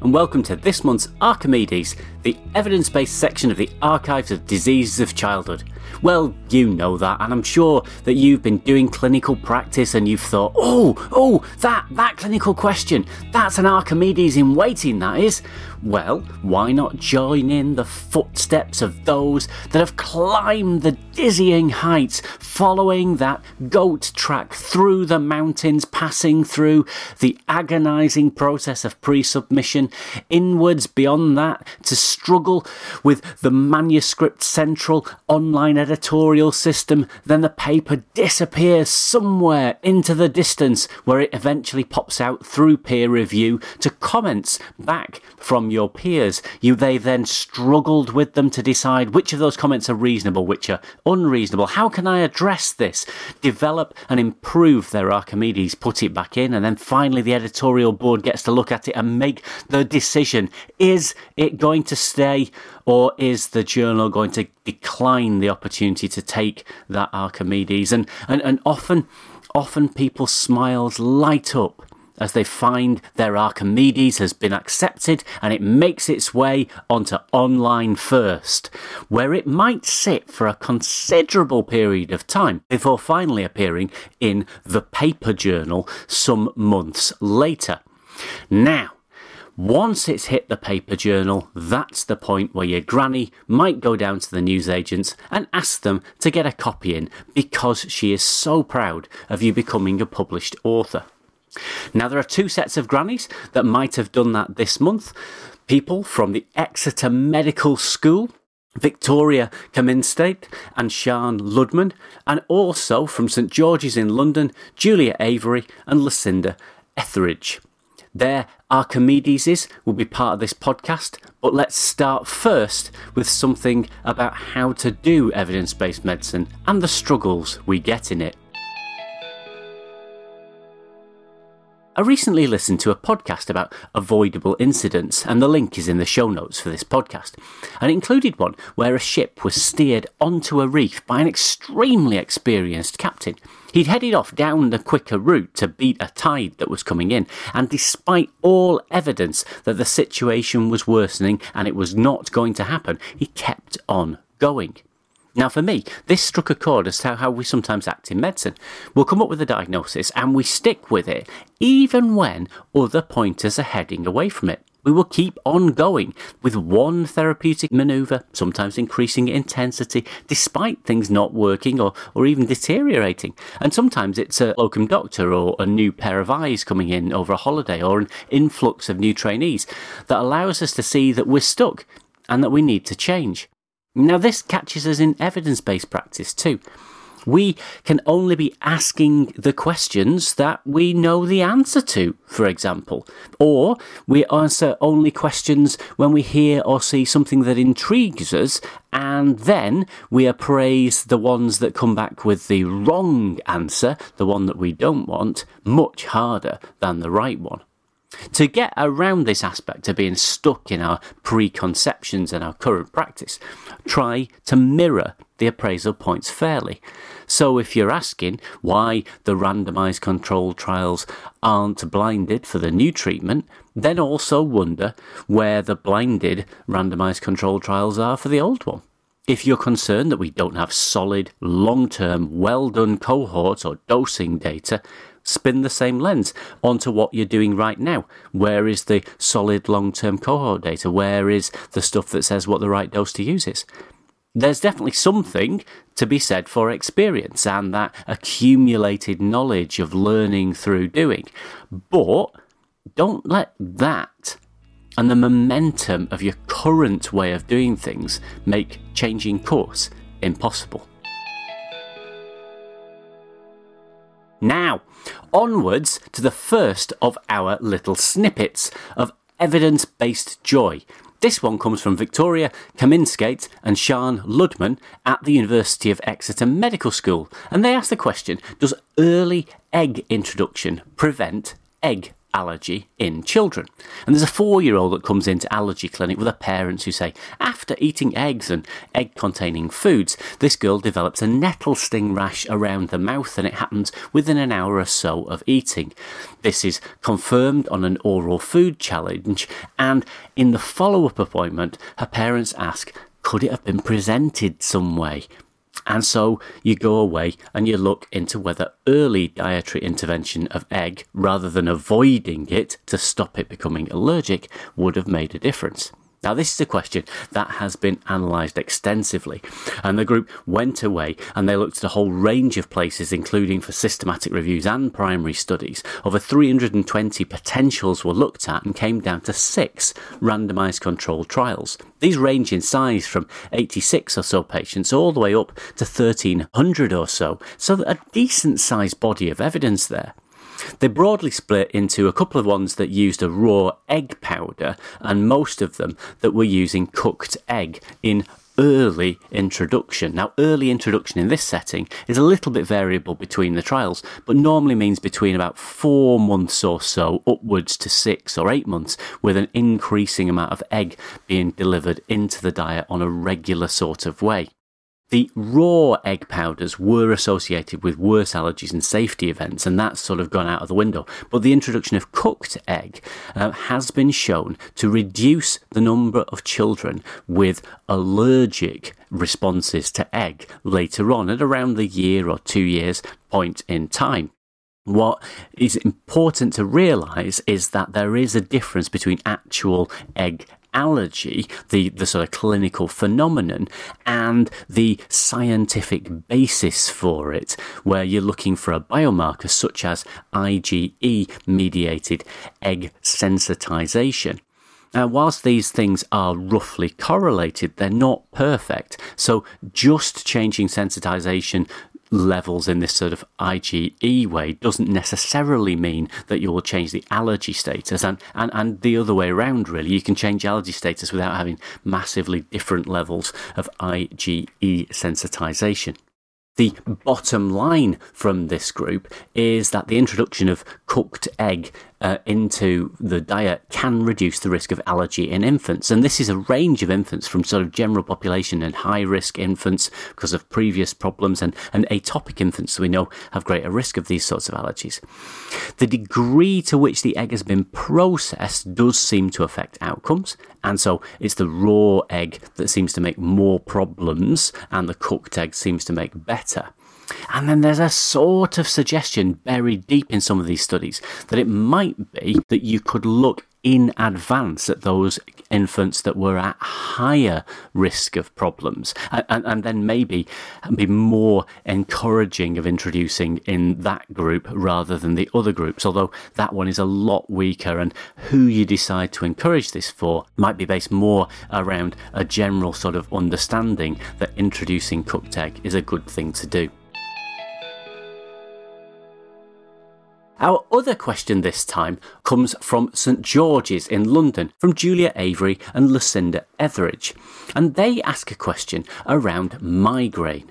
and welcome to this month's Archimedes, the evidence based section of the Archives of Diseases of Childhood. Well, you know that, and I'm sure that you've been doing clinical practice and you've thought, oh, oh, that, that clinical question, that's an Archimedes in waiting, that is. Well, why not join in the footsteps of those that have climbed the dizzying heights, following that goat track through the mountains, passing through the agonizing process of pre submission, inwards beyond that to struggle with the manuscript central online editorial system, then the paper disappears somewhere into the distance where it eventually pops out through peer review to comments back from your peers. You they then struggled with them to decide which of those comments are reasonable, which are unreasonable. How can I address this? Develop and improve their Archimedes, put it back in, and then finally the editorial board gets to look at it and make the decision. Is it going to stay or is the journal going to decline the opportunity to take that Archimedes? And and, and often often people's smiles light up as they find their Archimedes has been accepted and it makes its way onto online first, where it might sit for a considerable period of time before finally appearing in the paper journal some months later. Now, once it's hit the paper journal, that's the point where your granny might go down to the newsagents and ask them to get a copy in because she is so proud of you becoming a published author. Now, there are two sets of grannies that might have done that this month people from the Exeter Medical School. Victoria Kaminstate and Sian Ludman, and also from St George's in London, Julia Avery and Lucinda Etheridge. Their Archimedeses will be part of this podcast, but let's start first with something about how to do evidence based medicine and the struggles we get in it. I recently listened to a podcast about avoidable incidents, and the link is in the show notes for this podcast. And it included one where a ship was steered onto a reef by an extremely experienced captain. He'd headed off down the quicker route to beat a tide that was coming in, and despite all evidence that the situation was worsening and it was not going to happen, he kept on going. Now, for me, this struck a chord as to how we sometimes act in medicine. We'll come up with a diagnosis and we stick with it, even when other pointers are heading away from it. We will keep on going with one therapeutic maneuver, sometimes increasing intensity, despite things not working or, or even deteriorating. And sometimes it's a locum doctor or a new pair of eyes coming in over a holiday or an influx of new trainees that allows us to see that we're stuck and that we need to change. Now, this catches us in evidence based practice too. We can only be asking the questions that we know the answer to, for example. Or we answer only questions when we hear or see something that intrigues us, and then we appraise the ones that come back with the wrong answer, the one that we don't want, much harder than the right one. To get around this aspect of being stuck in our preconceptions and our current practice, try to mirror the appraisal points fairly. So, if you're asking why the randomized control trials aren't blinded for the new treatment, then also wonder where the blinded randomized control trials are for the old one. If you're concerned that we don't have solid, long term, well done cohorts or dosing data, spin the same lens onto what you're doing right now. Where is the solid long term cohort data? Where is the stuff that says what the right dose to use is? There's definitely something to be said for experience and that accumulated knowledge of learning through doing. But don't let that and the momentum of your current way of doing things make changing course impossible. Now, onwards to the first of our little snippets of evidence based joy. This one comes from Victoria Kaminskate and Sian Ludman at the University of Exeter Medical School, and they ask the question Does early egg introduction prevent egg allergy in children. And there's a four year old that comes into allergy clinic with her parents who say, after eating eggs and egg containing foods, this girl develops a nettle sting rash around the mouth and it happens within an hour or so of eating. This is confirmed on an oral food challenge and in the follow up appointment, her parents ask, could it have been presented some way? And so you go away and you look into whether early dietary intervention of egg, rather than avoiding it to stop it becoming allergic, would have made a difference. Now, this is a question that has been analysed extensively, and the group went away and they looked at a whole range of places, including for systematic reviews and primary studies. Over 320 potentials were looked at and came down to six randomised controlled trials. These range in size from 86 or so patients all the way up to 1300 or so, so a decent sized body of evidence there. They broadly split into a couple of ones that used a raw egg powder, and most of them that were using cooked egg in early introduction. Now, early introduction in this setting is a little bit variable between the trials, but normally means between about four months or so upwards to six or eight months, with an increasing amount of egg being delivered into the diet on a regular sort of way. The raw egg powders were associated with worse allergies and safety events, and that's sort of gone out of the window. But the introduction of cooked egg uh, has been shown to reduce the number of children with allergic responses to egg later on at around the year or two years point in time. What is important to realise is that there is a difference between actual egg allergy, the, the sort of clinical phenomenon, and the scientific basis for it, where you're looking for a biomarker such as IgE mediated egg sensitization. Now, whilst these things are roughly correlated, they're not perfect. So, just changing sensitization levels in this sort of IgE way doesn't necessarily mean that you will change the allergy status and, and, and the other way around really you can change allergy status without having massively different levels of IgE sensitization. The bottom line from this group is that the introduction of cooked egg uh, into the diet can reduce the risk of allergy in infants. And this is a range of infants from sort of general population and high risk infants because of previous problems and, and atopic infants we know have greater risk of these sorts of allergies. The degree to which the egg has been processed does seem to affect outcomes. And so it's the raw egg that seems to make more problems and the cooked egg seems to make better. And then there's a sort of suggestion buried deep in some of these studies that it might be that you could look in advance at those infants that were at higher risk of problems. And, and, and, then maybe be more encouraging of introducing in that group rather than the other groups although that one is a lot weaker. And who you decide to encourage this for might be based more around a general sort of understanding that introducing cooked egg is a good thing to do Our other question this time comes from St George's in London, from Julia Avery and Lucinda Etheridge. And they ask a question around migraine.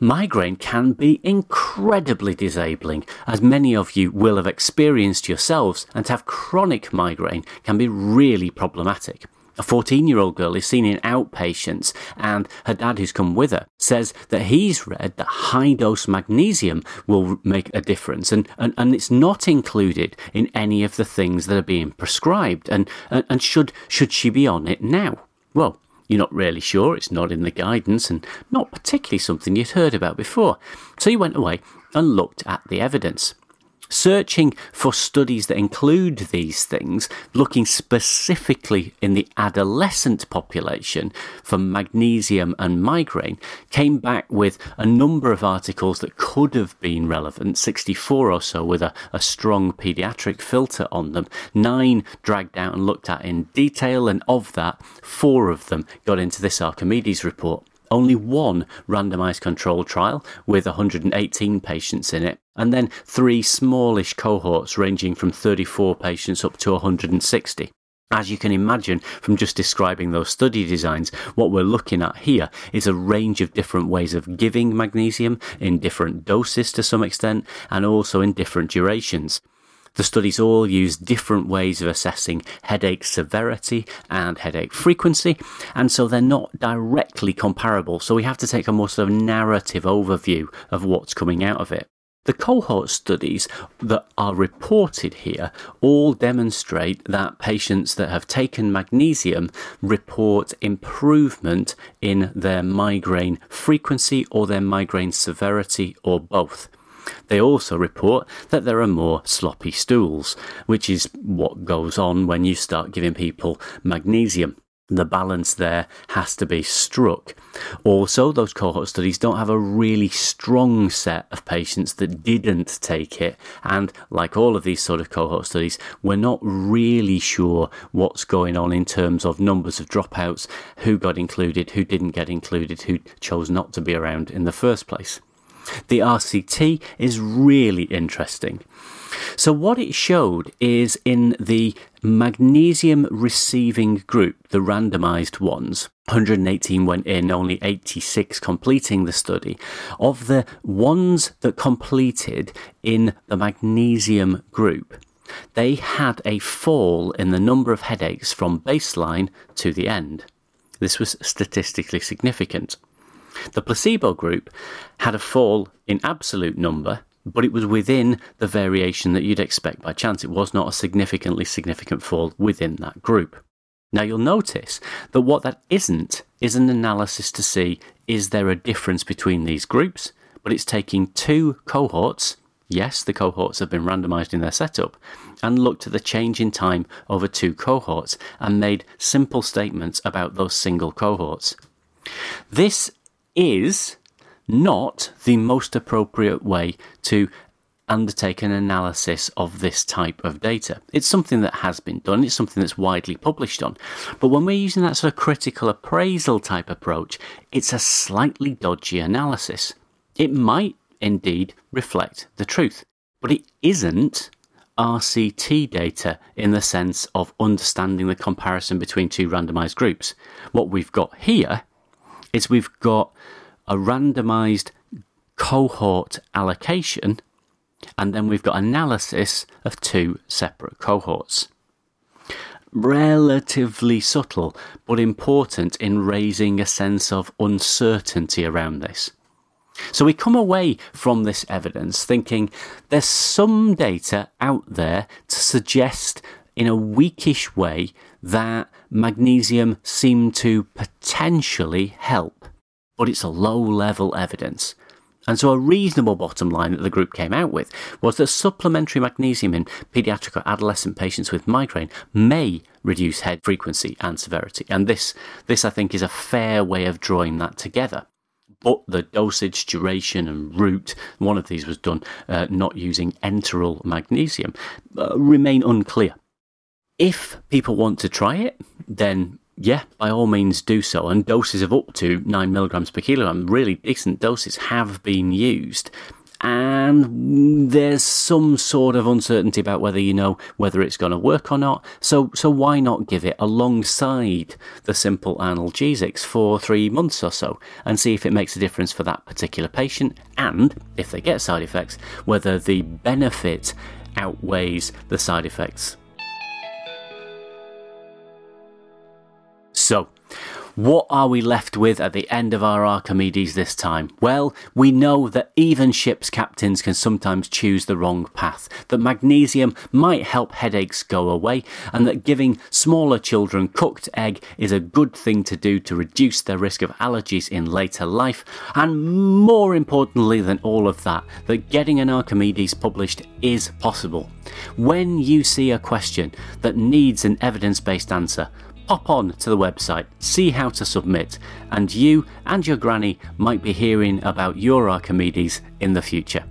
Migraine can be incredibly disabling, as many of you will have experienced yourselves, and to have chronic migraine can be really problematic. A 14 year old girl is seen in outpatients, and her dad, who's come with her, says that he's read that high dose magnesium will make a difference, and, and, and it's not included in any of the things that are being prescribed. And, and, and should, should she be on it now? Well, you're not really sure, it's not in the guidance, and not particularly something you'd heard about before. So you went away and looked at the evidence searching for studies that include these things, looking specifically in the adolescent population for magnesium and migraine, came back with a number of articles that could have been relevant, 64 or so with a, a strong paediatric filter on them, nine dragged out and looked at in detail, and of that, four of them got into this Archimedes report only one randomized controlled trial with 118 patients in it, and then three smallish cohorts ranging from 34 patients up to 160. As you can imagine from just describing those study designs, what we're looking at here is a range of different ways of giving magnesium in different doses to some extent and also in different durations. The studies all use different ways of assessing headache severity and headache frequency, and so they're not directly comparable. So we have to take a more sort of narrative overview of what's coming out of it. The cohort studies that are reported here all demonstrate that patients that have taken magnesium report improvement in their migraine frequency or their migraine severity or both. They also report that there are more sloppy stools, which is what goes on when you start giving people magnesium the balance there has to be struck. Also, those cohort studies don't have a really strong set of patients that didn't take it, and like all of these sort of cohort studies, we're not really sure what's going on in terms of numbers of dropouts, who got included, who didn't get included, who chose not to be around in the first place. The RCT is really interesting. So, what it showed is in the magnesium receiving group, the randomized ones, 118 went in, only 86 completing the study. Of the ones that completed in the magnesium group, they had a fall in the number of headaches from baseline to the end. This was statistically significant. The placebo group had a fall in absolute number, but it was within the variation that you'd expect by chance. It was not a significantly significant fall within that group. Now you'll notice that what that isn't is an analysis to see is there a difference between these groups, but it's taking two cohorts. Yes, the cohorts have been randomized in their setup and looked at the change in time over two cohorts and made simple statements about those single cohorts. This is not the most appropriate way to undertake an analysis of this type of data. It's something that has been done, it's something that's widely published on. But when we're using that sort of critical appraisal type approach, it's a slightly dodgy analysis. It might indeed reflect the truth, but it isn't RCT data in the sense of understanding the comparison between two randomized groups. What we've got here is we've got a randomized cohort allocation, and then we've got analysis of two separate cohorts. Relatively subtle, but important in raising a sense of uncertainty around this. So we come away from this evidence thinking there's some data out there to suggest in a weakish way that magnesium seemed to potentially help but it's a low level evidence. And so, a reasonable bottom line that the group came out with was that supplementary magnesium in pediatric or adolescent patients with migraine may reduce head frequency and severity. And this, this I think, is a fair way of drawing that together. But the dosage, duration, and route, one of these was done uh, not using enteral magnesium, uh, remain unclear. If people want to try it, then yeah, by all means do so. And doses of up to 9 milligrams per kilogram, really decent doses, have been used. And there's some sort of uncertainty about whether you know whether it's going to work or not. So, so why not give it alongside the simple analgesics for three months or so and see if it makes a difference for that particular patient and if they get side effects, whether the benefit outweighs the side effects So, what are we left with at the end of our Archimedes this time? Well, we know that even ship's captains can sometimes choose the wrong path, that magnesium might help headaches go away, and that giving smaller children cooked egg is a good thing to do to reduce their risk of allergies in later life, and more importantly than all of that, that getting an Archimedes published is possible. When you see a question that needs an evidence based answer, hop on to the website, see how to submit, and you and your granny might be hearing about your Archimedes in the future.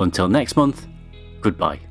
Until next month, goodbye.